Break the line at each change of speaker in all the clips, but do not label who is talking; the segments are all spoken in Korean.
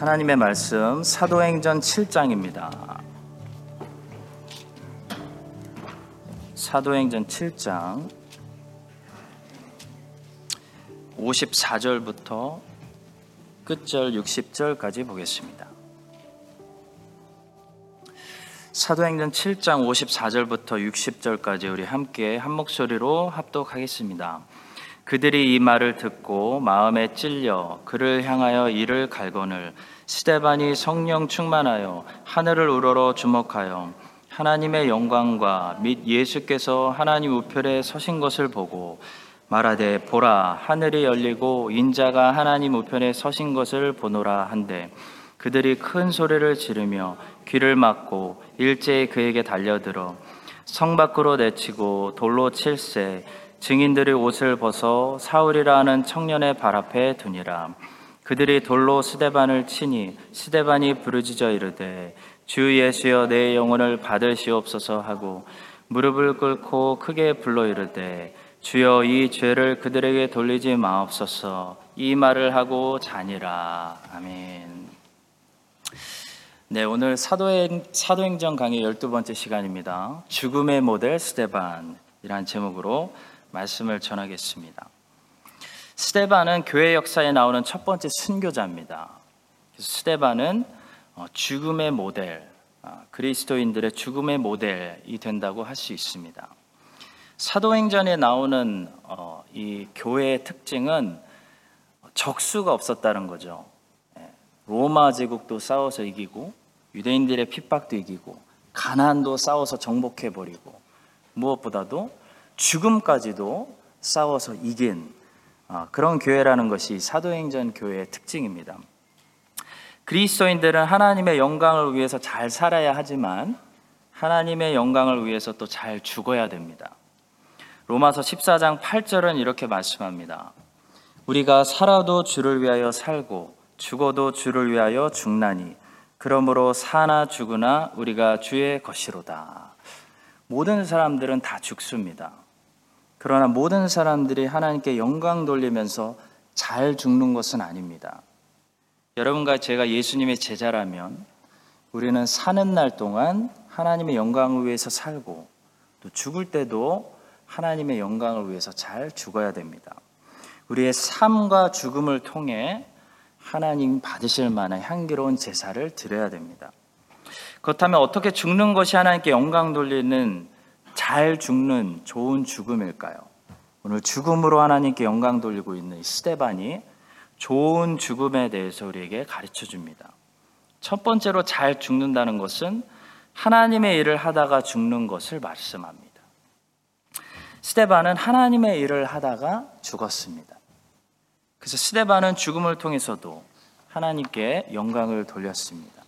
하나님의 말씀 사도행전 7장입니다. 사도행전 7장 54절부터 끝절 60절까지 보겠습니다. 사도행전 7장 54절부터 60절까지 우리 함께 한 목소리로 합독하겠습니다. 그들이 이 말을 듣고 마음에 찔려 그를 향하여 이를 갈거늘 스테반이 성령 충만하여 하늘을 우러러 주목하여 하나님의 영광과 및 예수께서 하나님 우편에 서신 것을 보고 말하되 보라 하늘이 열리고 인자가 하나님 우편에 서신 것을 보노라 한데 그들이 큰 소리를 지르며 귀를 막고 일제히 그에게 달려들어 성 밖으로 내치고 돌로 칠세 증인들이 옷을 벗어 사울이라 하는 청년의 발 앞에 두니라. 그들이 돌로 스데반을 치니 스데반이 부르짖어 이르되 주 예수여 내 영혼을 받으시옵소서 하고 무릎을 꿇고 크게 불러 이르되 주여 이 죄를 그들에게 돌리지 마옵소서 이 말을 하고 자니라 아멘. 네, 오늘 사도행, 사도행전 강의 12번째 시간입니다. 죽음의 모델 스데반이란 제목으로 말씀을 전하겠습니다. 스테반은 교회 역사에 나오는 첫 번째 순교자입니다. 스테반은 어, 죽음의 모델, 아, 그리스도인들의 죽음의 모델이 된다고 할 수 있습니다. 사도행전에 나오는 어, 이 교회의 특징은 적수가 없었다는 거죠. 예, 로마 제국도 싸워서 이기고 유대인들의 핍박도 이기고 가난도 싸워서 정복해 버리고 무엇보다도 죽음까지도 싸워서 이긴 어, 그런 교회라는 것이 사도행전 교회의 특징입니다. 그리스도인들은 하나님의 영광을 위해서 잘 살아야 하지만 하나님의 영광을 위해서 또 잘 죽어야 됩니다. 로마서 14장 8절은 이렇게 말씀합니다. 우리가 살아도 주를 위하여 살고 죽어도 주를 위하여 죽나니 그러므로 사나 죽으나 우리가 주의 것이로다. 모든 사람들은 다 죽습니다. 그러나 모든 사람들이 하나님께 영광 돌리면서 잘 죽는 것은 아닙니다. 여러분과 제가 예수님의 제자라면 우리는 사는 날 동안 하나님의 영광을 위해서 살고 또 죽을 때도 하나님의 영광을 위해서 잘 죽어야 됩니다. 우리의 삶과 죽음을 통해 하나님 받으실 만한 향기로운 제사를 드려야 됩니다. 그렇다면 어떻게 죽는 것이 하나님께 영광 돌리는 잘 죽는 좋은 죽음일까요? 오늘 죽음으로 하나님께 영광 돌리고 있는 스테반이 좋은 죽음에 대해서 우리에게 가르쳐 줍니다. 첫 번째로 잘 죽는다는 것은 하나님의 일을 하다가 죽는 것을 말씀합니다. 스테반은 하나님의 일을 하다가 죽었습니다. 그래서 스테반은 죽음을 통해서도 하나님께 영광을 돌렸습니다.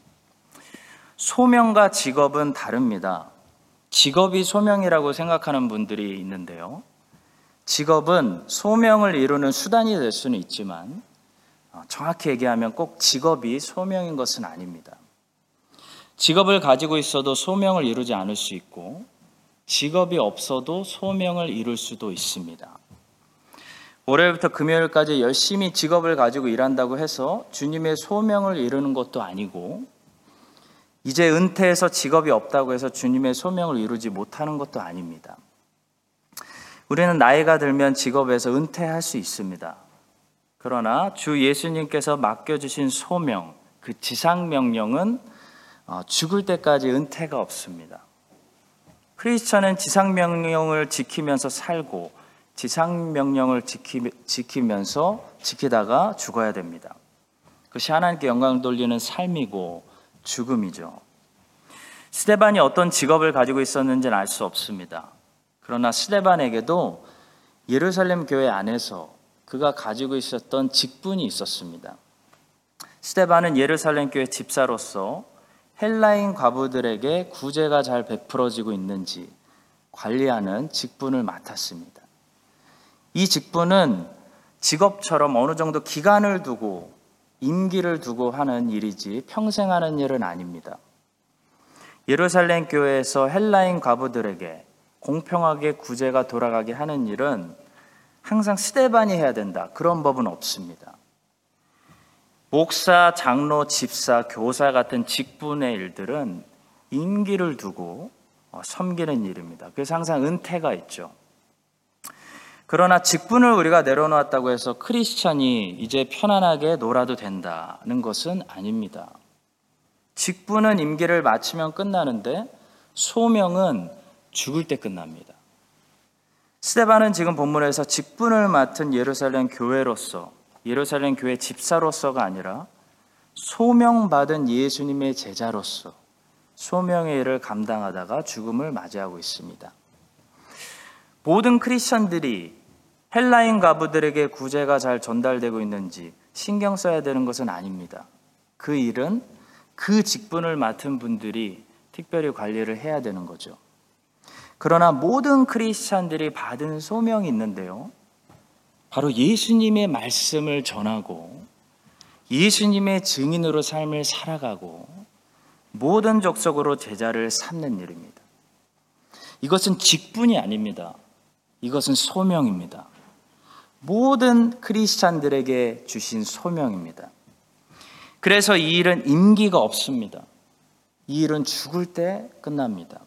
소명과 직업은 다릅니다. 직업이 소명이라고 생각하는 분들이 있는데요. 직업은 소명을 이루는 수단이 될 수는 있지만 어, 정확히 얘기하면 꼭 직업이 소명인 것은 아닙니다. 직업을 가지고 있어도 소명을 이루지 않을 수 있고 직업이 없어도 소명을 이룰 수도 있습니다. 월요일부터 금요일까지 열심히 직업을 가지고 일한다고 해서 주님의 소명을 이루는 것도 아니고 이제 은퇴해서 직업이 없다고 해서 주님의 소명을 이루지 못하는 것도 아닙니다. 우리는 나이가 들면 직업에서 은퇴할 수 있습니다. 그러나 주 예수님께서 맡겨주신 소명, 그 지상명령은 어, 죽을 때까지 은퇴가 없습니다. 크리스천은 지상명령을 지키면서 살고 지상명령을 지키, 지키면서 지키다가 죽어야 됩니다. 그것이 하나님께 영광 돌리는 삶이고 죽음이죠. 스테반이 어떤 직업을 가지고 있었는지는 알 수 없습니다. 그러나 스테반에게도 예루살렘 교회 안에서 그가 가지고 있었던 직분이 있었습니다. 스테반은 예루살렘 교회 집사로서 헬라인 과부들에게 구제가 잘 베풀어지고 있는지 관리하는 직분을 맡았습니다. 이 직분은 직업처럼 어느 정도 기간을 두고 임기를 두고 하는 일이지 평생 하는 일은 아닙니다. 예루살렘 교회에서 헬라인 과부들에게 공평하게 구제가 돌아가게 하는 일은 항상 스테반이 해야 된다. 그런 법은 없습니다. 목사, 장로, 집사, 교사 같은 직분의 일들은 임기를 두고 어, 섬기는 일입니다. 그래서 항상 은퇴가 있죠. 그러나 직분을 우리가 내려놓았다고 해서 크리스천이 이제 편안하게 놀아도 된다는 것은 아닙니다. 직분은 임기를 마치면 끝나는데 소명은 죽을 때 끝납니다. 스테반은 지금 본문에서 직분을 맡은 예루살렘 교회로서 예루살렘 교회 집사로서가 아니라 소명받은 예수님의 제자로서 소명의 일을 감당하다가 죽음을 맞이하고 있습니다. 모든 크리스천들이 헬라인 가부들에게 구제가 잘 전달되고 있는지 신경 써야 되는 것은 아닙니다. 그 일은 그 직분을 맡은 분들이 특별히 관리를 해야 되는 거죠. 그러나 모든 크리스찬들이 받은 소명이 있는데요. 바로 예수님의 말씀을 전하고 예수님의 증인으로 삶을 살아가고 모든 족속으로 제자를 삼는 일입니다. 이것은 직분이 아닙니다. 이것은 소명입니다. 모든 크리스찬들에게 주신 소명입니다. 그래서 이 일은 임기가 없습니다. 이 일은 죽을 때 끝납니다.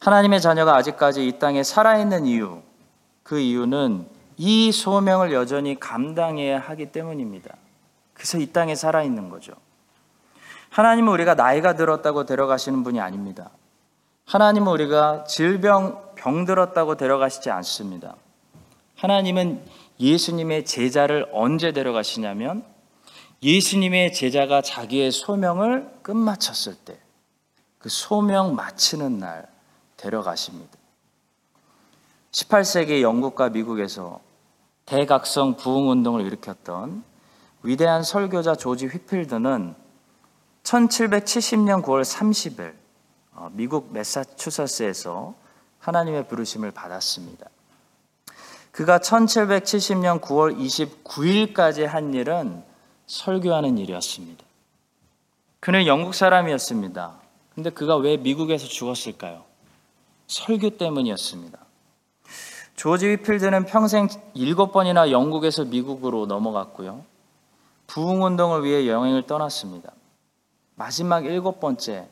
하나님의 자녀가 아직까지 이 땅에 살아있는 이유, 그 이유는 이 소명을 여전히 감당해야 하기 때문입니다. 그래서 이 땅에 살아있는 거죠. 하나님은 우리가 나이가 들었다고 데려가시는 분이 아닙니다. 하나님은 우리가 질병, 병 들었다고 데려가시지 않습니다. 하나님은 예수님의 제자를 언제 데려가시냐면 예수님의 제자가 자기의 소명을 끝마쳤을 때 그 소명 마치는 날 데려가십니다. 18세기 영국과 미국에서 대각성 부흥 운동을 일으켰던 위대한 설교자 조지 휘필드는 1770년 9월 30일 미국 메사추세츠에서 하나님의 부르심을 받았습니다. 그가 1770년 9월 29일까지 한 일은 설교하는 일이었습니다. 그는 영국 사람이었습니다. 근데 그가 왜 미국에서 죽었을까요? 설교 때문이었습니다. 조지 위필드는 평생 일곱 번이나 영국에서 미국으로 넘어갔고요. 부흥운동을 위해 여행을 떠났습니다. 마지막 일곱 번째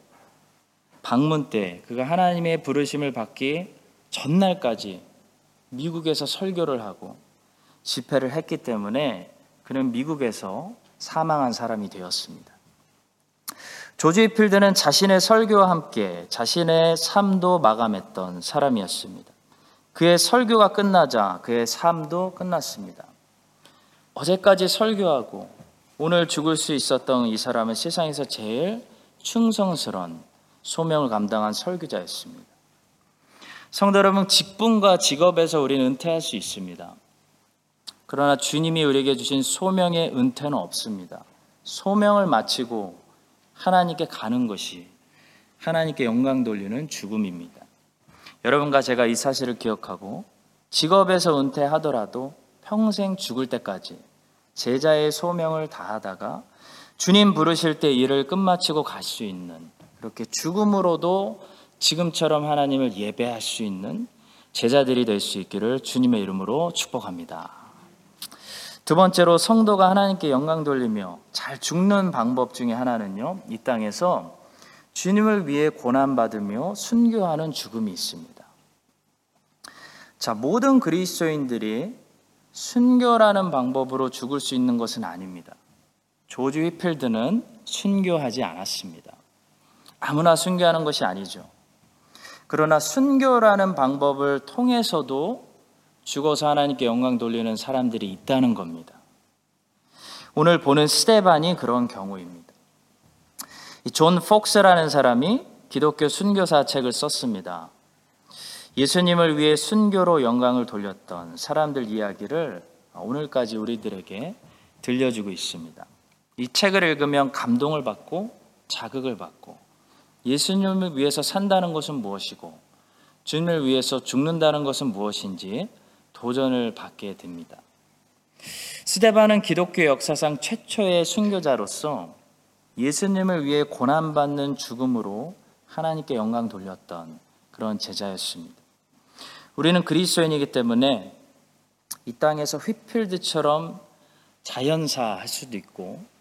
방문 때 그가 하나님의 부르심을 받기 전날까지 미국에서 설교를 하고 집회를 했기 때문에 그는 미국에서 사망한 사람이 되었습니다. 조지 필드는 자신의 설교와 함께 자신의 삶도 마감했던 사람이었습니다. 그의 설교가 끝나자 그의 삶도 끝났습니다. 어제까지 설교하고 오늘 죽을 수 있었던 이 사람은 세상에서 제일 충성스러운 소명을 감당한 설교자였습니다. 성도 여러분, 직분과 직업에서 우리는 은퇴할 수 있습니다. 그러나 주님이 우리에게 주신 소명의 은퇴는 없습니다. 소명을 마치고 하나님께 가는 것이 하나님께 영광 돌리는 죽음입니다. 여러분과 제가 이 사실을 기억하고 직업에서 은퇴하더라도 평생 죽을 때까지 제자의 소명을 다하다가 주님 부르실 때 일을 끝마치고 갈 수 있는 그렇게 죽음으로도 지금처럼 하나님을 예배할 수 있는 제자들이 될 수 있기를 주님의 이름으로 축복합니다. 두 번째로 성도가 하나님께 영광 돌리며 잘 죽는 방법 중에 하나는요, 이 땅에서 주님을 위해 고난 받으며 순교하는 죽음이 있습니다. 자, 모든 그리스도인들이 순교라는 방법으로 죽을 수 있는 것은 아닙니다. 조지 휘필드는 순교하지 않았습니다. 아무나 순교하는 것이 아니죠. 그러나 순교라는 방법을 통해서도 죽어서 하나님께 영광 돌리는 사람들이 있다는 겁니다. 오늘 보는 스테반이 그런 경우입니다. 존 폭스라는 사람이 기독교 순교사 책을 썼습니다. 예수님을 위해 순교로 영광을 돌렸던 사람들 이야기를 오늘까지 우리들에게 들려주고 있습니다. 이 책을 읽으면 감동을 받고 자극을 받고 예수님을 위해서 산다는 것은 무엇이고 주님을 위해서 죽는다는 것은 무엇인지 도전을 받게 됩니다. 스데반은 기독교 역사상 최초의 순교자로서 예수님을 위해 고난받는 죽음으로 하나님께 영광 돌렸던 그런 제자였습니다. 우리는 그리스도인이기 때문에 이 땅에서 휘필드처럼 자연사 할 수도 있고 어,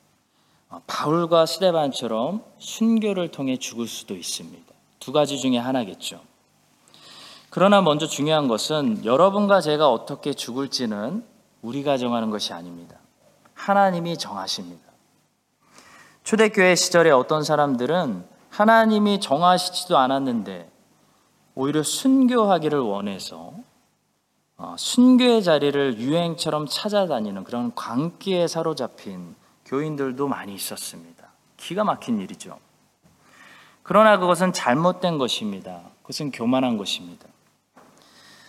바울과 스데반처럼 순교를 통해 죽을 수도 있습니다. 두 가지 중에 하나겠죠. 그러나 먼저 중요한 것은 여러분과 제가 어떻게 죽을지는 우리가 정하는 것이 아닙니다. 하나님이 정하십니다. 초대교회 시절에 어떤 사람들은 하나님이 정하시지도 않았는데 오히려 순교하기를 원해서 어, 순교의 자리를 유행처럼 찾아다니는 그런 광기에 사로잡힌 교인들도 많이 있었습니다. 기가 막힌 일이죠. 그러나 그것은 잘못된 것입니다. 그것은 교만한 것입니다.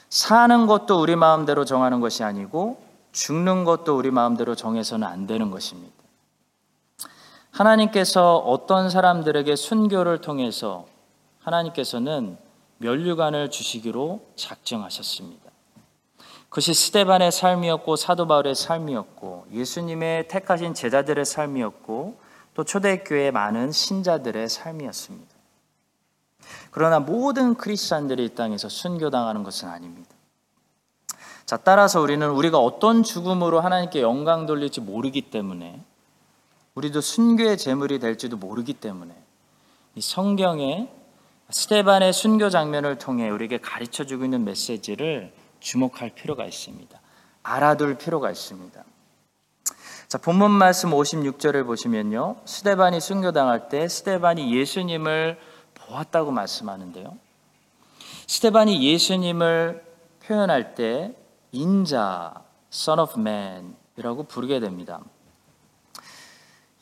사는 것도 우리 마음대로 정하는 것이 아니고 죽는 것도 우리 마음대로 정해서는 안 되는 것입니다. 하나님께서 어떤 사람들에게 순교를 통해서 하나님께서는 면류관을 주시기로 작정하셨습니다. 그것이 스테반의 삶이었고 사도 바울의 삶이었고 예수님의 택하신 제자들의 삶이었고 또 초대교회 많은 신자들의 삶이었습니다. 그러나 모든 크리스천들이 이 땅에서 순교당하는 것은 아닙니다. 자, 따라서 우리는 우리가 어떤 죽음으로 하나님께 영광 돌릴지 모르기 때문에 우리도 순교의 제물이 될지도 모르기 때문에 이 성경에 스테반의 순교 장면을 통해 우리에게 가르쳐 주고 있는 메시지를 주목할 필요가 있습니다. 알아둘 필요가 있습니다. 자, 본문 말씀 56절을 보시면요. 스테반이 순교당할 때 스테반이 예수님을 보았다고 말씀하는데요. 스테반이 예수님을 표현할 때 인자, son of man이라고 부르게 됩니다.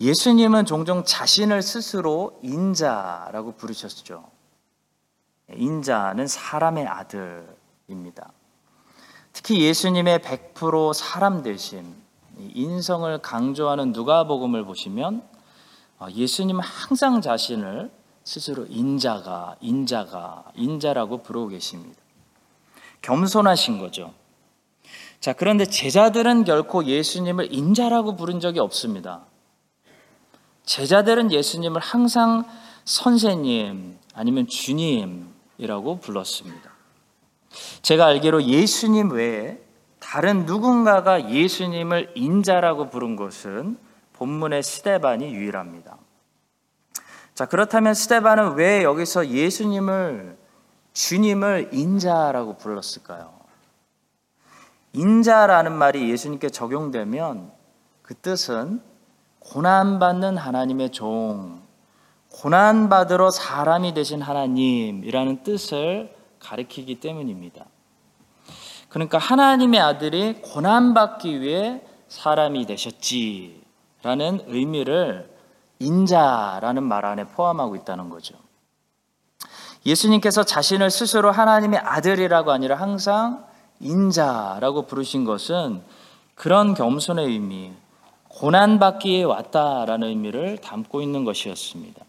예수님은 종종 자신을 스스로 인자라고 부르셨죠. 인자는 사람의 아들입니다. 특히 예수님의 100% 사람 되심, 인성을 강조하는 누가복음을 보시면 어, 예수님은 항상 자신을 스스로 인자가, 인자가, 인자라고 부르고 계십니다. 겸손하신 거죠. 자, 그런데 제자들은 결코 예수님을 인자라고 부른 적이 없습니다. 제자들은 예수님을 항상 선생님 아니면 주님이라고 불렀습니다. 제가 알기로 예수님 외에 다른 누군가가 예수님을 인자라고 부른 것은 본문의 스테반이 유일합니다. 자, 그렇다면 스테반은 왜 여기서 예수님을 주님을 인자라고 불렀을까요? 인자라는 말이 예수님께 적용되면 그 뜻은 고난받는 하나님의 종, 고난받으러 사람이 되신 하나님이라는 뜻을 가리키기 때문입니다. 그러니까 하나님의 아들이 고난받기 위해 사람이 되셨지라는 의미를 인자라는 말 안에 포함하고 있다는 거죠. 예수님께서 자신을 스스로 하나님의 아들이라고 아니라 항상 인자라고 부르신 것은 그런 겸손의 의미, 고난받기에 왔다라는 의미를 담고 있는 것이었습니다.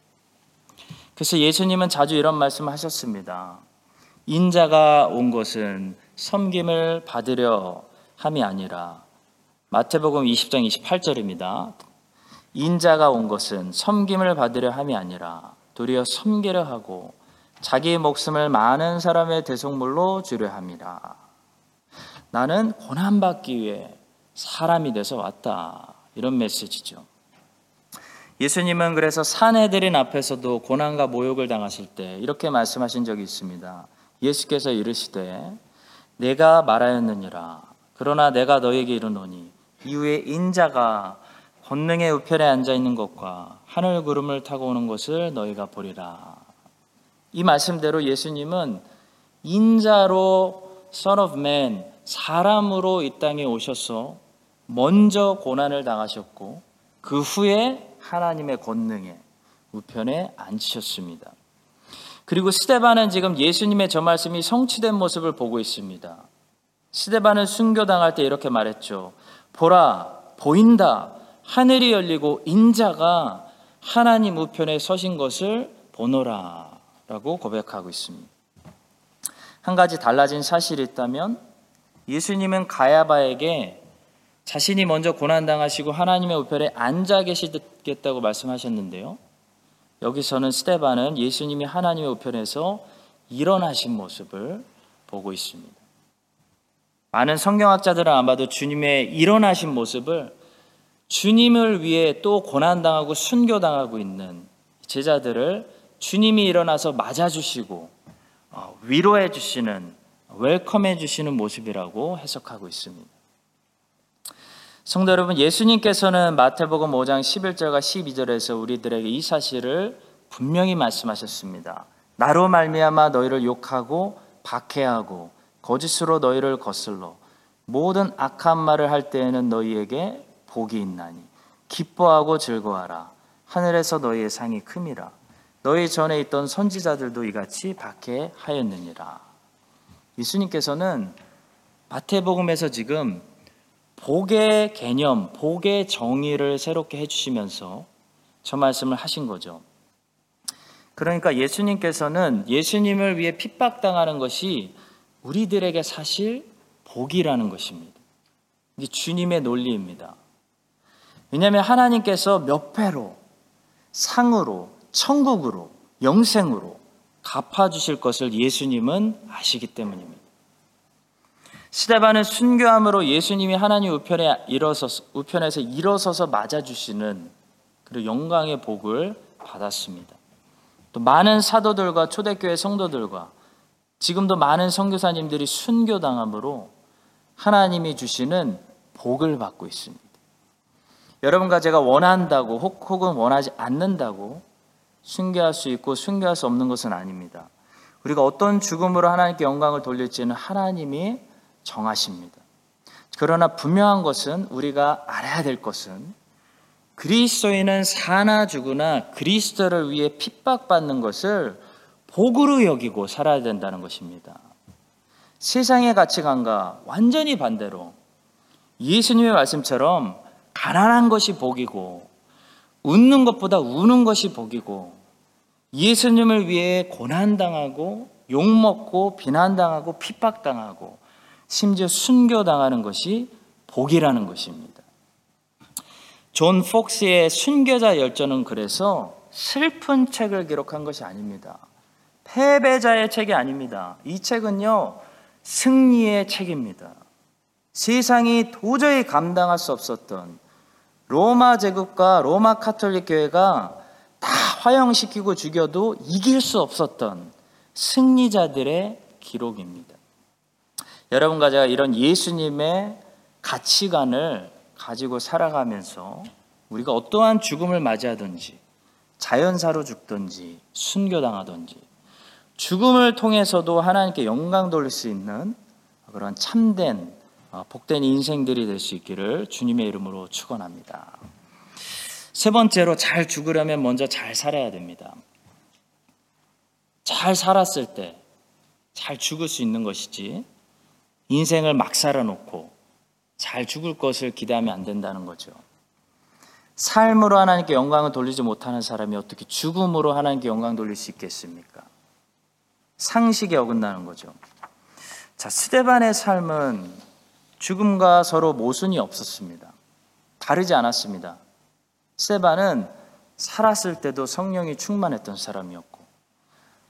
그래서 예수님은 자주 이런 말씀을 하셨습니다. 인자가 온 것은 섬김을 받으려 함이 아니라 마태복음 20장 28절입니다. 인자가 온 것은 섬김을 받으려 함이 아니라 도리어 섬기려 하고 자기의 목숨을 많은 사람의 대속물로 주려 함이라. 나는 고난받기 위해 사람이 돼서 왔다. 이런 메시지죠. 예수님은 그래서 사내들인 앞에서도 고난과 모욕을 당하실 때 이렇게 말씀하신 적이 있습니다. 예수께서 이르시되 내가 말하였느니라 그러나 내가 너에게 이르노니 이후에 인자가 권능의 우편에 앉아 있는 것과 하늘 구름을 타고 오는 것을 너희가 보리라. 이 말씀대로 예수님은 인자로 Son of Man 사람으로 이 땅에 오셔서 먼저 고난을 당하셨고 그 후에 하나님의 권능에 우편에 앉으셨습니다. 그리고 스테반은 지금 예수님의 저 말씀이 성취된 모습을 보고 있습니다. 스테반은 순교당할 때 이렇게 말했죠. 보라, 보인다. 하늘이 열리고 인자가 하나님 우편에 서신 것을 보노라. 라고 고백하고 있습니다. 한 가지 달라진 사실이 있다면 예수님은 가야바에게 자신이 먼저 고난당하시고 하나님의 우편에 앉아 계시겠다고 말씀하셨는데요. 여기서는 스테반은 예수님이 하나님의 우편에서 일어나신 모습을 보고 있습니다. 많은 성경학자들은 아마도 주님의 일어나신 모습을 주님을 위해 또 고난당하고 순교당하고 있는 제자들을 주님이 일어나서 맞아주시고 어, 위로해 주시는 웰컴해 주시는 모습이라고 해석하고 있습니다. 성도 여러분, 예수님께서는 마태복음 5장 11절과 12절에서 우리들에게 이 사실을 분명히 말씀하셨습니다. 나로 말미암아 너희를 욕하고 박해하고 거짓으로 너희를 거슬러 모든 악한 말을 할 때에는 너희에게 복이 있나니 기뻐하고 즐거워하라. 하늘에서 너희의 상이 큼이라. 너희 전에 있던 선지자들도 이같이 박해하였느니라. 예수님께서는 마태복음에서 지금 복의 개념, 복의 정의를 새롭게 해주시면서 저 말씀을 하신 거죠. 그러니까 예수님께서는 예수님을 위해 핍박당하는 것이 우리들에게 사실 복이라는 것입니다. 이게 주님의 논리입니다. 왜냐하면 하나님께서 몇 배로 상으로 천국으로 영생으로 갚아주실 것을 예수님은 아시기 때문입니다. 스테반은 순교함으로 예수님이 하나님 우편에 일어서서, 우편에서 일어서서 맞아주시는 그리고 영광의 복을 받았습니다. 또 많은 사도들과 초대교회 성도들과 지금도 많은 선교사님들이 순교당함으로 하나님이 주시는 복을 받고 있습니다. 여러분과 제가 원한다고 혹은 원하지 않는다고 순교할 수 있고 순교할 수 없는 것은 아닙니다. 우리가 어떤 죽음으로 하나님께 영광을 돌릴지는 하나님이 정하십니다. 그러나 분명한 것은 우리가 알아야 될 것은 그리스도인은 사나 죽으나 그리스도를 위해 핍박받는 것을 복으로 여기고 살아야 된다는 것입니다. 세상의 가치관과 완전히 반대로 예수님의 말씀처럼 가난한 것이 복이고 웃는 것보다 우는 것이 복이고 예수님을 위해 고난당하고 욕먹고 비난당하고 핍박당하고 심지어 순교당하는 것이 복이라는 것입니다. 존 폭스의 순교자 열전은 그래서 슬픈 책을 기록한 것이 아닙니다. 패배자의 책이 아닙니다. 이 책은요, 승리의 책입니다. 세상이 도저히 감당할 수 없었던 로마 제국과 로마 카톨릭 교회가 다 화형시키고 죽여도 이길 수 없었던 승리자들의 기록입니다. 여러분과 제가 이런 예수님의 가치관을 가지고 살아가면서 우리가 어떠한 죽음을 맞이하든지 자연사로 죽든지 순교당하든지 죽음을 통해서도 하나님께 영광 돌릴 수 있는 그런 참된 어, 복된 인생들이 될 수 있기를 주님의 이름으로 축원합니다. 세 번째로 잘 죽으려면 먼저 잘 살아야 됩니다. 잘 살았을 때 잘 죽을 수 있는 것이지 인생을 막 살아놓고 잘 죽을 것을 기대하면 안 된다는 거죠. 삶으로 하나님께 영광을 돌리지 못하는 사람이 어떻게 죽음으로 하나님께 영광 돌릴 수 있겠습니까? 상식에 어긋나는 거죠. 자, 스데반의 삶은 죽음과 서로 모순이 없었습니다. 다르지 않았습니다. 스데반은 살았을 때도 성령이 충만했던 사람이었고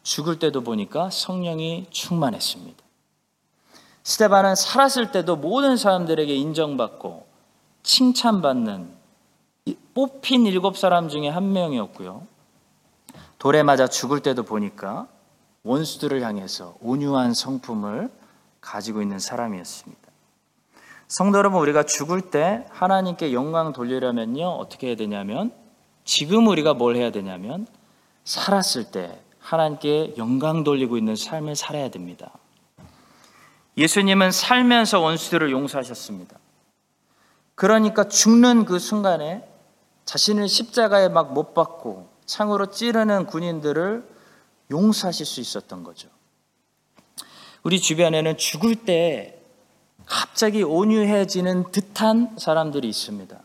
죽을 때도 보니까 성령이 충만했습니다. 스테반은 살았을 때도 모든 사람들에게 인정받고 칭찬받는 뽑힌 일곱 사람 중에 한 명이었고요. 돌에 맞아 죽을 때도 보니까 원수들을 향해서 온유한 성품을 가지고 있는 사람이었습니다. 성도 여러분, 우리가 죽을 때 하나님께 영광 돌리려면요, 어떻게 해야 되냐면, 지금 우리가 뭘 해야 되냐면, 살았을 때 하나님께 영광 돌리고 있는 삶을 살아야 됩니다. 예수님은 살면서 원수들을 용서하셨습니다. 그러니까 죽는 그 순간에 자신을 십자가에 막 못 박고 창으로 찌르는 군인들을 용서하실 수 있었던 거죠. 우리 주변에는 죽을 때 갑자기 온유해지는 듯한 사람들이 있습니다.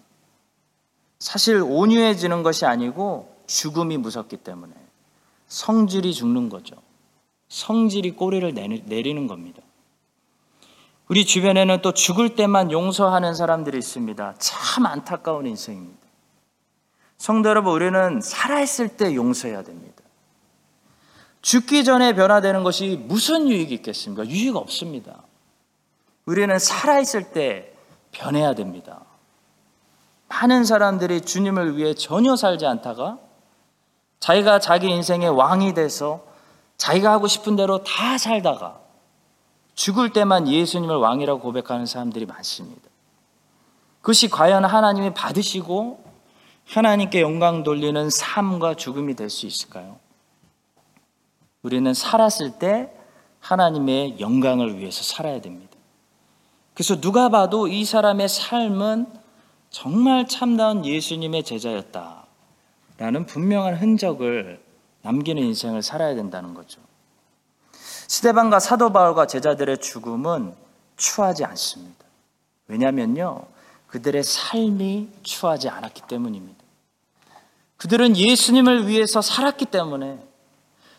사실 온유해지는 것이 아니고 죽음이 무섭기 때문에 성질이 죽는 거죠. 성질이 꼬리를 내리는 겁니다. 우리 주변에는 또 죽을 때만 용서하는 사람들이 있습니다. 참 안타까운 인생입니다. 성도 여러분, 우리는 살아있을 때 용서해야 됩니다. 죽기 전에 변화되는 것이 무슨 유익이 있겠습니까? 유익 없습니다. 우리는 살아있을 때 변해야 됩니다. 많은 사람들이 주님을 위해 전혀 살지 않다가 자기가 자기 인생의 왕이 돼서 자기가 하고 싶은 대로 다 살다가 죽을 때만 예수님을 왕이라고 고백하는 사람들이 많습니다. 그것이 과연 하나님이 받으시고 하나님께 영광 돌리는 삶과 죽음이 될 수 있을까요? 우리는 살았을 때 하나님의 영광을 위해서 살아야 됩니다. 그래서 누가 봐도 이 사람의 삶은 정말 참다운 예수님의 제자였다. 라는 분명한 흔적을 남기는 인생을 살아야 된다는 거죠. 스테반과 사도 바울과 제자들의 죽음은 추하지 않습니다. 왜냐면요. 그들의 삶이 추하지 않았기 때문입니다. 그들은 예수님을 위해서 살았기 때문에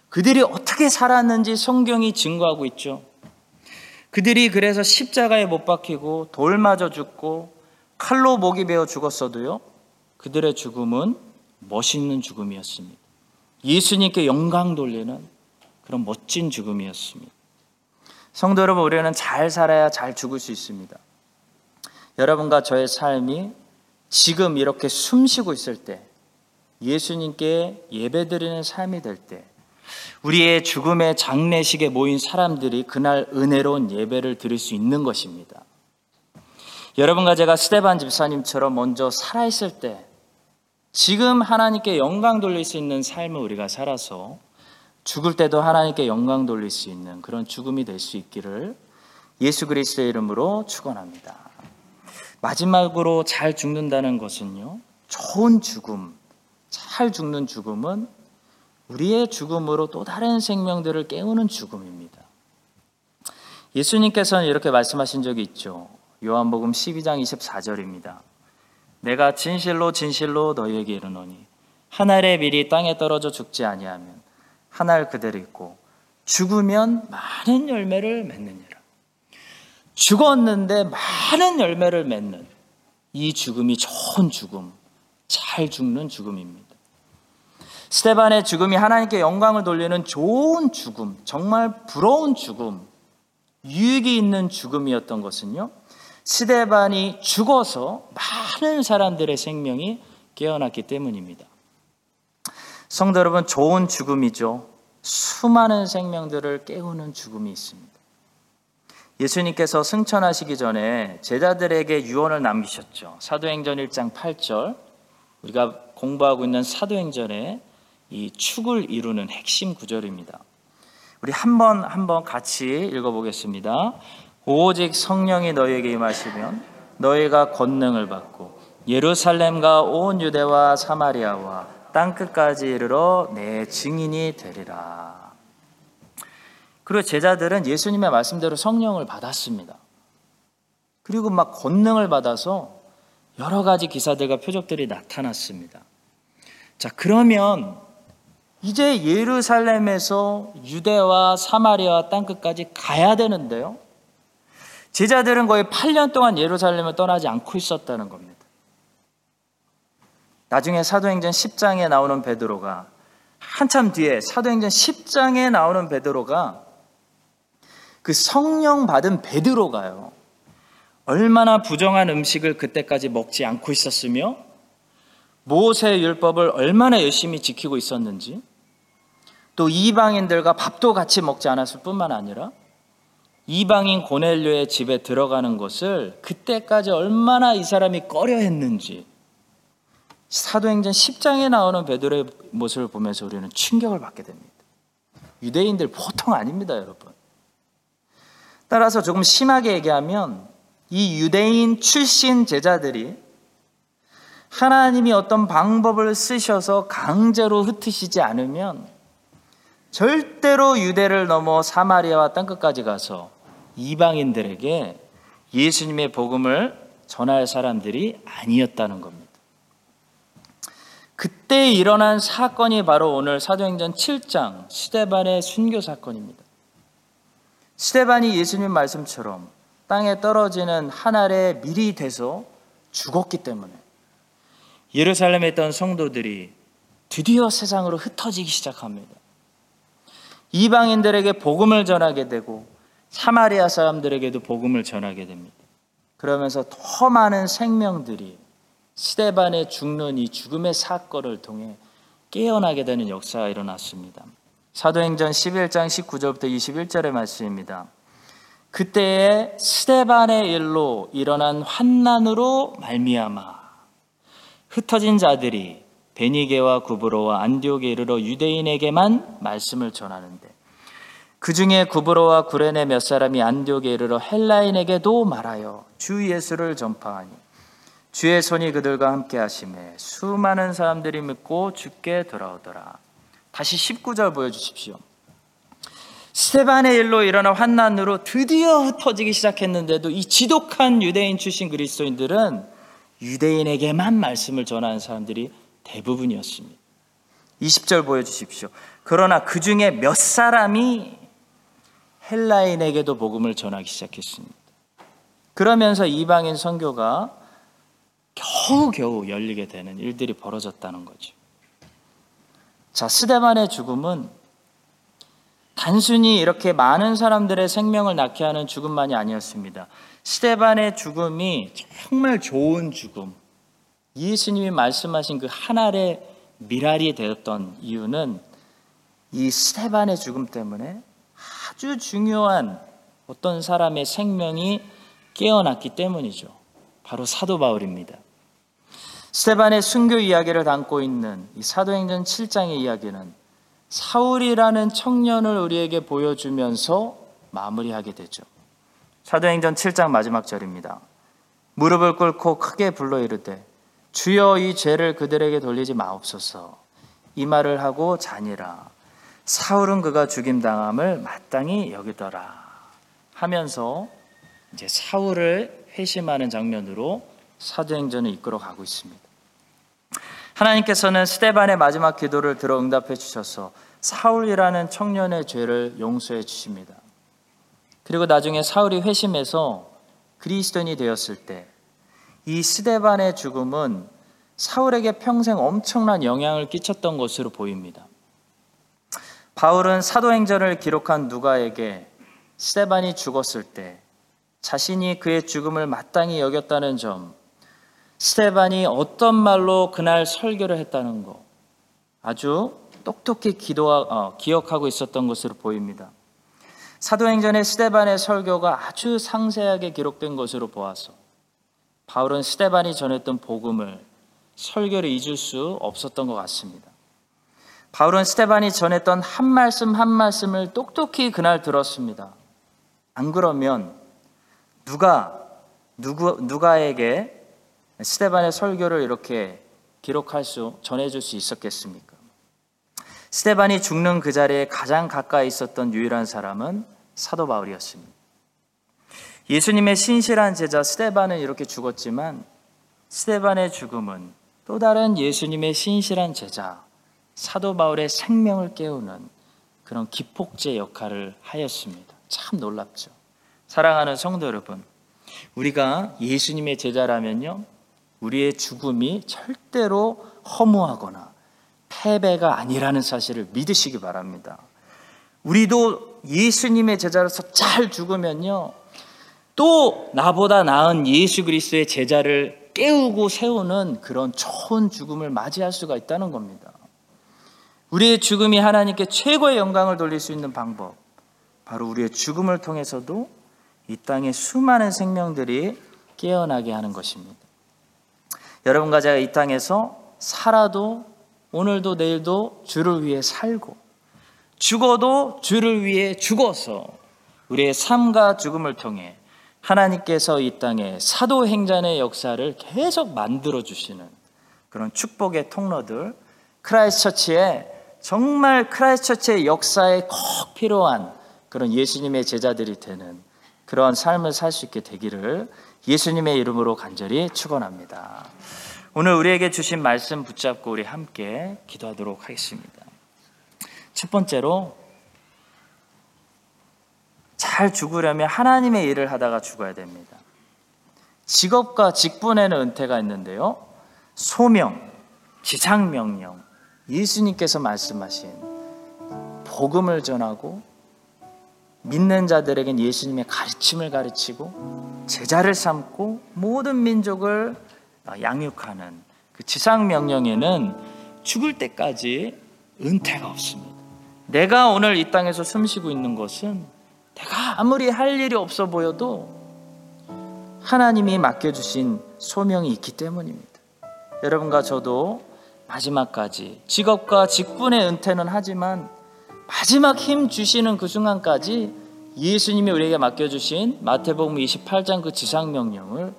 그들이 어떻게 살았는지 성경이 증거하고 있죠. 그들이 그래서 십자가에 못 박히고 돌 맞아 죽고 칼로 목이 베어 죽었어도요. 그들의 죽음은 멋있는 죽음이었습니다. 예수님께 영광 돌리는 그런 멋진 죽음이었습니다. 성도 여러분, 우리는 잘 살아야 잘 죽을 수 있습니다. 여러분과 저의 삶이 지금 이렇게 숨 쉬고 있을 때, 예수님께 예배 드리는 삶이 될 때, 우리의 죽음의 장례식에 모인 사람들이 그날 은혜로운 예배를 드릴 수 있는 것입니다. 여러분과 제가 스테반 집사님처럼 먼저 살아있을 때, 지금 하나님께 영광 돌릴 수 있는 삶을 우리가 살아서 죽을 때도 하나님께 영광 돌릴 수 있는 그런 죽음이 될 수 있기를 예수 그리스도의 이름으로 축원합니다. 마지막으로 잘 죽는다는 것은요. 좋은 죽음, 잘 죽는 죽음은 우리의 죽음으로 또 다른 생명들을 깨우는 죽음입니다. 예수님께서는 이렇게 말씀하신 적이 있죠. 요한복음 12장 24절입니다. 내가 진실로 진실로 너희에게 이르노니 한 알의 밀이 땅에 떨어져 죽지 아니하면 한 알 그대로 있고 죽으면 많은 열매를 맺느니라. 죽었는데 많은 열매를 맺는 이 죽음이 좋은 죽음, 잘 죽는 죽음입니다. 스테반의 죽음이 하나님께 영광을 돌리는 좋은 죽음, 정말 부러운 죽음, 유익이 있는 죽음이었던 것은요. 스데반이 죽어서 많은 사람들의 생명이 깨어났기 때문입니다. 성도 여러분, 좋은 죽음이죠. 수많은 생명들을 깨우는 죽음이 있습니다. 예수님께서 승천하시기 전에 제자들에게 유언을 남기셨죠. 사도행전 1장 8절. 우리가 공부하고 있는 사도행전의 이 축을 이루는 핵심 구절입니다. 우리 한번 한번 같이 읽어 보겠습니다. 오직 성령이 너희에게 임하시면 너희가 권능을 받고 예루살렘과 온 유대와 사마리아와 땅 끝까지 이르러 내 증인이 되리라. 그리고 제자들은 예수님의 말씀대로 성령을 받았습니다. 그리고 막 권능을 받아서 여러 가지 기사들과 표적들이 나타났습니다. 자, 그러면 이제 예루살렘에서 유대와 사마리아 땅 끝까지 가야 되는데요. 제자들은 거의 8년 동안 예루살렘을 떠나지 않고 있었다는 겁니다. 나중에 사도행전 10장에 나오는 베드로가 한참 뒤에 사도행전 10장에 나오는 베드로가 그 성령 받은 베드로가요. 얼마나 부정한 음식을 그때까지 먹지 않고 있었으며 모세 율법을 얼마나 열심히 지키고 있었는지 또 이방인들과 밥도 같이 먹지 않았을 뿐만 아니라 이방인 고넬료의 집에 들어가는 것을 그때까지 얼마나 이 사람이 꺼려 했는지 사도행전 10장에 나오는 베드로의 모습을 보면서 우리는 충격을 받게 됩니다. 유대인들 보통 아닙니다, 여러분. 따라서 조금 심하게 얘기하면 이 유대인 출신 제자들이 하나님이 어떤 방법을 쓰셔서 강제로 흩으시지 않으면 절대로 유대를 넘어 사마리아와 땅끝까지 가서 이방인들에게 예수님의 복음을 전할 사람들이 아니었다는 겁니다. 그때 일어난 사건이 바로 오늘 사도행전 7장 스테반의 순교 사건입니다. 스테반이 예수님 말씀처럼 땅에 떨어지는 한 알의 밀이 돼서 죽었기 때문에 예루살렘에 있던 성도들이 드디어 세상으로 흩어지기 시작합니다. 이방인들에게 복음을 전하게 되고 사마리아 사람들에게도 복음을 전하게 됩니다. 그러면서 더 많은 생명들이 스테반의 죽는 이 죽음의 사건을 통해 깨어나게 되는 역사가 일어났습니다. 사도행전 11장 19절부터 21절의 말씀입니다. 그때에 스테반의 일로 일어난 환난으로 말미암아 흩어진 자들이 베니게와 구브로와 안디옥에 이르러 유대인에게만 말씀을 전하는데 그 중에 구브로와 구레네 몇 사람이 안디옥에 이르러 헬라인에게도 말하여 주 예수를 전파하니 주의 손이 그들과 함께 하심에 수많은 사람들이 믿고 죽게 돌아오더라. 다시 19절 보여 주십시오. 스테반의 일로 일어난 환난으로 드디어 흩어지기 시작했는데도 이 지독한 유대인 출신 그리스도인들은 유대인에게만 말씀을 전하는 사람들이 대부분이었습니다. 20절 보여 주십시오. 그러나 그 중에 몇 사람이 헬라인에게도 복음을 전하기 시작했습니다. 그러면서 이방인 선교가 겨우겨우 열리게 되는 일들이 벌어졌다는 거죠. 자, 스데반의 죽음은 단순히 이렇게 많은 사람들의 생명을 낳게 하는 죽음만이 아니었습니다. 스데반의 죽음이 정말 좋은 죽음. 예수님이 말씀하신 그 하나의 미랄이 되었던 이유는 이 스테반의 죽음 때문에 아주 중요한 어떤 사람의 생명이 깨어났기 때문이죠. 바로 사도 바울입니다. 스테반의 순교 이야기를 담고 있는 이 사도행전 7장의 이야기는 사울이라는 청년을 우리에게 보여주면서 마무리하게 되죠. 사도행전 7장 마지막 절입니다. 무릎을 꿇고 크게 불러 이르되 주여 이 죄를 그들에게 돌리지 마옵소서. 이 말을 하고 자니라. 사울은 그가 죽임 당함을 마땅히 여기더라. 하면서 이제 사울을 회심하는 장면으로 사도행전을 이끌어 가고 있습니다. 하나님께서는 스테반의 마지막 기도를 들어 응답해 주셔서 사울이라는 청년의 죄를 용서해 주십니다. 그리고 나중에 사울이 회심해서 그리스도인이 되었을 때 이 스테반의 죽음은 사울에게 평생 엄청난 영향을 끼쳤던 것으로 보입니다. 바울은 사도행전을 기록한 누가에게 스테반이 죽었을 때 자신이 그의 죽음을 마땅히 여겼다는 점, 스테반이 어떤 말로 그날 설교를 했다는 것, 아주 똑똑히 기도하, 어, 기억하고 있었던 것으로 보입니다. 사도행전의 스테반의 설교가 아주 상세하게 기록된 것으로 보아서 바울은 스테반이 전했던 복음을 설교를 잊을 수 없었던 것 같습니다. 바울은 스테반이 전했던 한 말씀 한 말씀을 똑똑히 그날 들었습니다. 안 그러면 누가 누구 누가에게 스테반의 설교를 이렇게 기록할 수 전해줄 수 있었겠습니까? 스테반이 죽는 그 자리에 가장 가까이 있었던 유일한 사람은 사도 바울이었습니다. 예수님의 신실한 제자 스테반은 이렇게 죽었지만 스테반의 죽음은 또 다른 예수님의 신실한 제자 사도 바울의 생명을 깨우는 그런 기폭제 역할을 하였습니다. 참 놀랍죠. 사랑하는 성도 여러분, 우리가 예수님의 제자라면요, 우리의 죽음이 절대로 허무하거나 패배가 아니라는 사실을 믿으시기 바랍니다. 우리도 예수님의 제자로서 잘 죽으면요. 또 나보다 나은 예수 그리스도의 제자를 깨우고 세우는 그런 좋은 죽음을 맞이할 수가 있다는 겁니다. 우리의 죽음이 하나님께 최고의 영광을 돌릴 수 있는 방법. 바로 우리의 죽음을 통해서도 이 땅의 수많은 생명들이 깨어나게 하는 것입니다. 여러분과 제가 이 땅에서 살아도 오늘도 내일도 주를 위해 살고 죽어도 주를 위해 죽어서 우리의 삶과 죽음을 통해 하나님께서 이 땅에 사도행전의 역사를 계속 만들어 주시는 그런 축복의 통로들 크라이스처치에 정말 크라이스처치의 역사에 꼭 필요한 그런 예수님의 제자들이 되는 그러한 삶을 살 수 있게 되기를 예수님의 이름으로 간절히 축원합니다. 오늘 우리에게 주신 말씀 붙잡고 우리 함께 기도하도록 하겠습니다. 첫 번째로 잘 죽으려면 하나님의 일을 하다가 죽어야 됩니다. 직업과 직분에는 은퇴가 있는데요. 소명, 지상명령, 예수님께서 말씀하신 복음을 전하고 믿는 자들에겐 예수님의 가르침을 가르치고 제자를 삼고 모든 민족을 양육하는 그 지상 명령에는 죽을 때까지 은퇴가 없습니다. 내가 오늘 이 땅에서 숨쉬고 있는 것은 내가 아무리 할 일이 없어 보여도 하나님이 맡겨주신 소명이 있기 때문입니다. 여러분과 저도 마지막까지 직업과 직분의 은퇴는 하지만 마지막 힘 주시는 그 순간까지 예수님이 우리에게 맡겨주신 마태복음 28장 그 지상명령을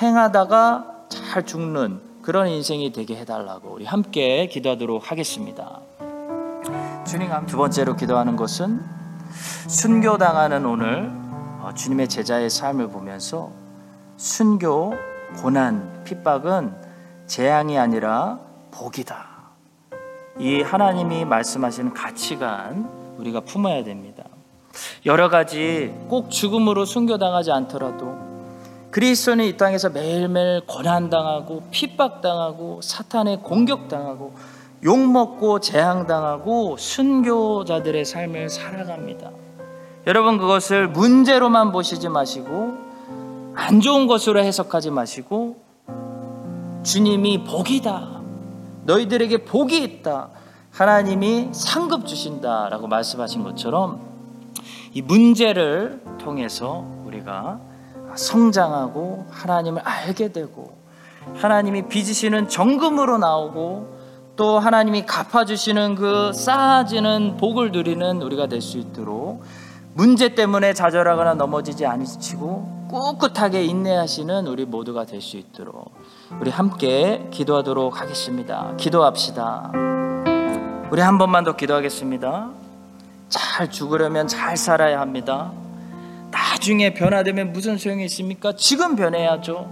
행하다가 잘 죽는 그런 인생이 되게 해달라고 우리 함께 기도하도록 하겠습니다. 주님 두 번째로 기도하는 것은 순교당하는 오늘 어, 주님의 제자의 삶을 보면서 순교, 고난, 핍박은 재앙이 아니라 복이다. 이 하나님이 말씀하시는 가치관 우리가 품어야 됩니다. 여러 가지 꼭 죽음으로 순교당하지 않더라도 그리스도는 이 땅에서 매일매일 고난당하고 핍박당하고 사탄의 공격당하고 욕먹고 재앙당하고 순교자들의 삶을 살아갑니다. 여러분 그것을 문제로만 보시지 마시고 안 좋은 것으로 해석하지 마시고 주님이 복이다. 너희들에게 복이 있다. 하나님이 상급 주신다라고 말씀하신 것처럼 이 문제를 통해서 우리가 성장하고 하나님을 알게 되고 하나님이 빚으시는 정금으로 나오고 또 하나님이 갚아주시는 그 쌓아지는 복을 누리는 우리가 될 수 있도록 문제 때문에 좌절하거나 넘어지지 않으시고 꿋꿋하게 인내하시는 우리 모두가 될 수 있도록 우리 함께 기도하도록 하겠습니다. 기도합시다. 우리 한 번만 더 기도하겠습니다. 잘 죽으려면 잘 살아야 합니다. 나중에 변화되면 무슨 소용이 있습니까? 지금 변해야죠.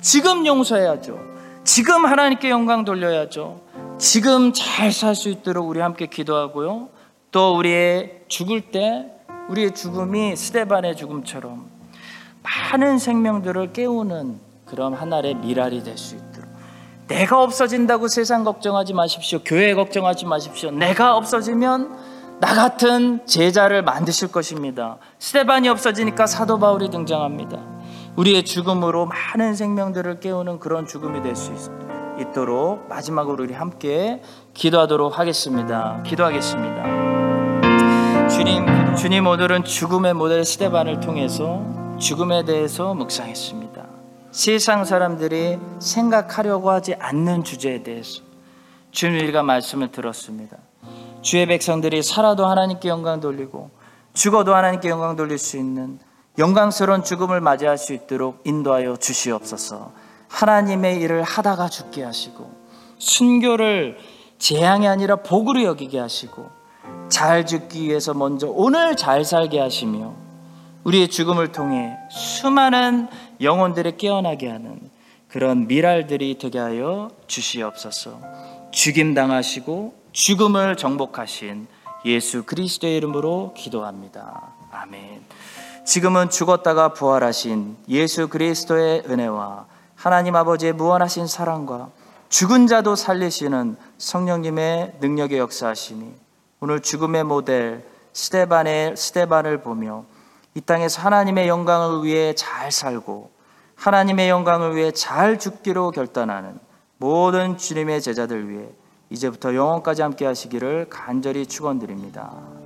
지금 용서해야죠. 지금 하나님께 영광 돌려야죠. 지금 잘 살 수 있도록 우리 함께 기도하고요. 또 우리의 죽을 때 우리의 죽음이 스테반의 죽음처럼 많은 생명들을 깨우는 그런 하나의 미랄이 될 수 있도록 내가 없어진다고 세상 걱정하지 마십시오. 교회 걱정하지 마십시오. 내가 없어지면 나 같은 제자를 만드실 것입니다. 스테반이 없어지니까 사도 바울이 등장합니다. 우리의 죽음으로 많은 생명들을 깨우는 그런 죽음이 될 수 있도록 마지막으로 우리 함께 기도하도록 하겠습니다. 기도하겠습니다. 주님, 주님 오늘은 죽음의 모델 스테반을 통해서 죽음에 대해서 묵상했습니다. 세상 사람들이 생각하려고 하지 않는 주제에 대해서 주님 우리가 말씀을 들었습니다. 주의 백성들이 살아도 하나님께 영광 돌리고 죽어도 하나님께 영광 돌릴 수 있는 영광스러운 죽음을 맞이할 수 있도록 인도하여 주시옵소서. 하나님의 일을 하다가 죽게 하시고 순교를 재앙이 아니라 복으로 여기게 하시고 잘 죽기 위해서 먼저 오늘 잘 살게 하시며 우리의 죽음을 통해 수많은 영혼들을 깨어나게 하는 그런 미랄들이 되게 하여 주시옵소서. 죽임 당하시고 죽음을 정복하신 예수 그리스도의 이름으로 기도합니다. 아멘. 지금은 죽었다가 부활하신 예수 그리스도의 은혜와 하나님 아버지의 무한하신 사랑과 죽은 자도 살리시는 성령님의 능력의 역사하심이 오늘 죽음의 모델 스테반의 스테반을 보며 이 땅에서 하나님의 영광을 위해 잘 살고 하나님의 영광을 위해 잘 죽기로 결단하는 모든 주님의 제자들 위해 이제부터 영원까지 함께 하시기를 간절히 축원드립니다.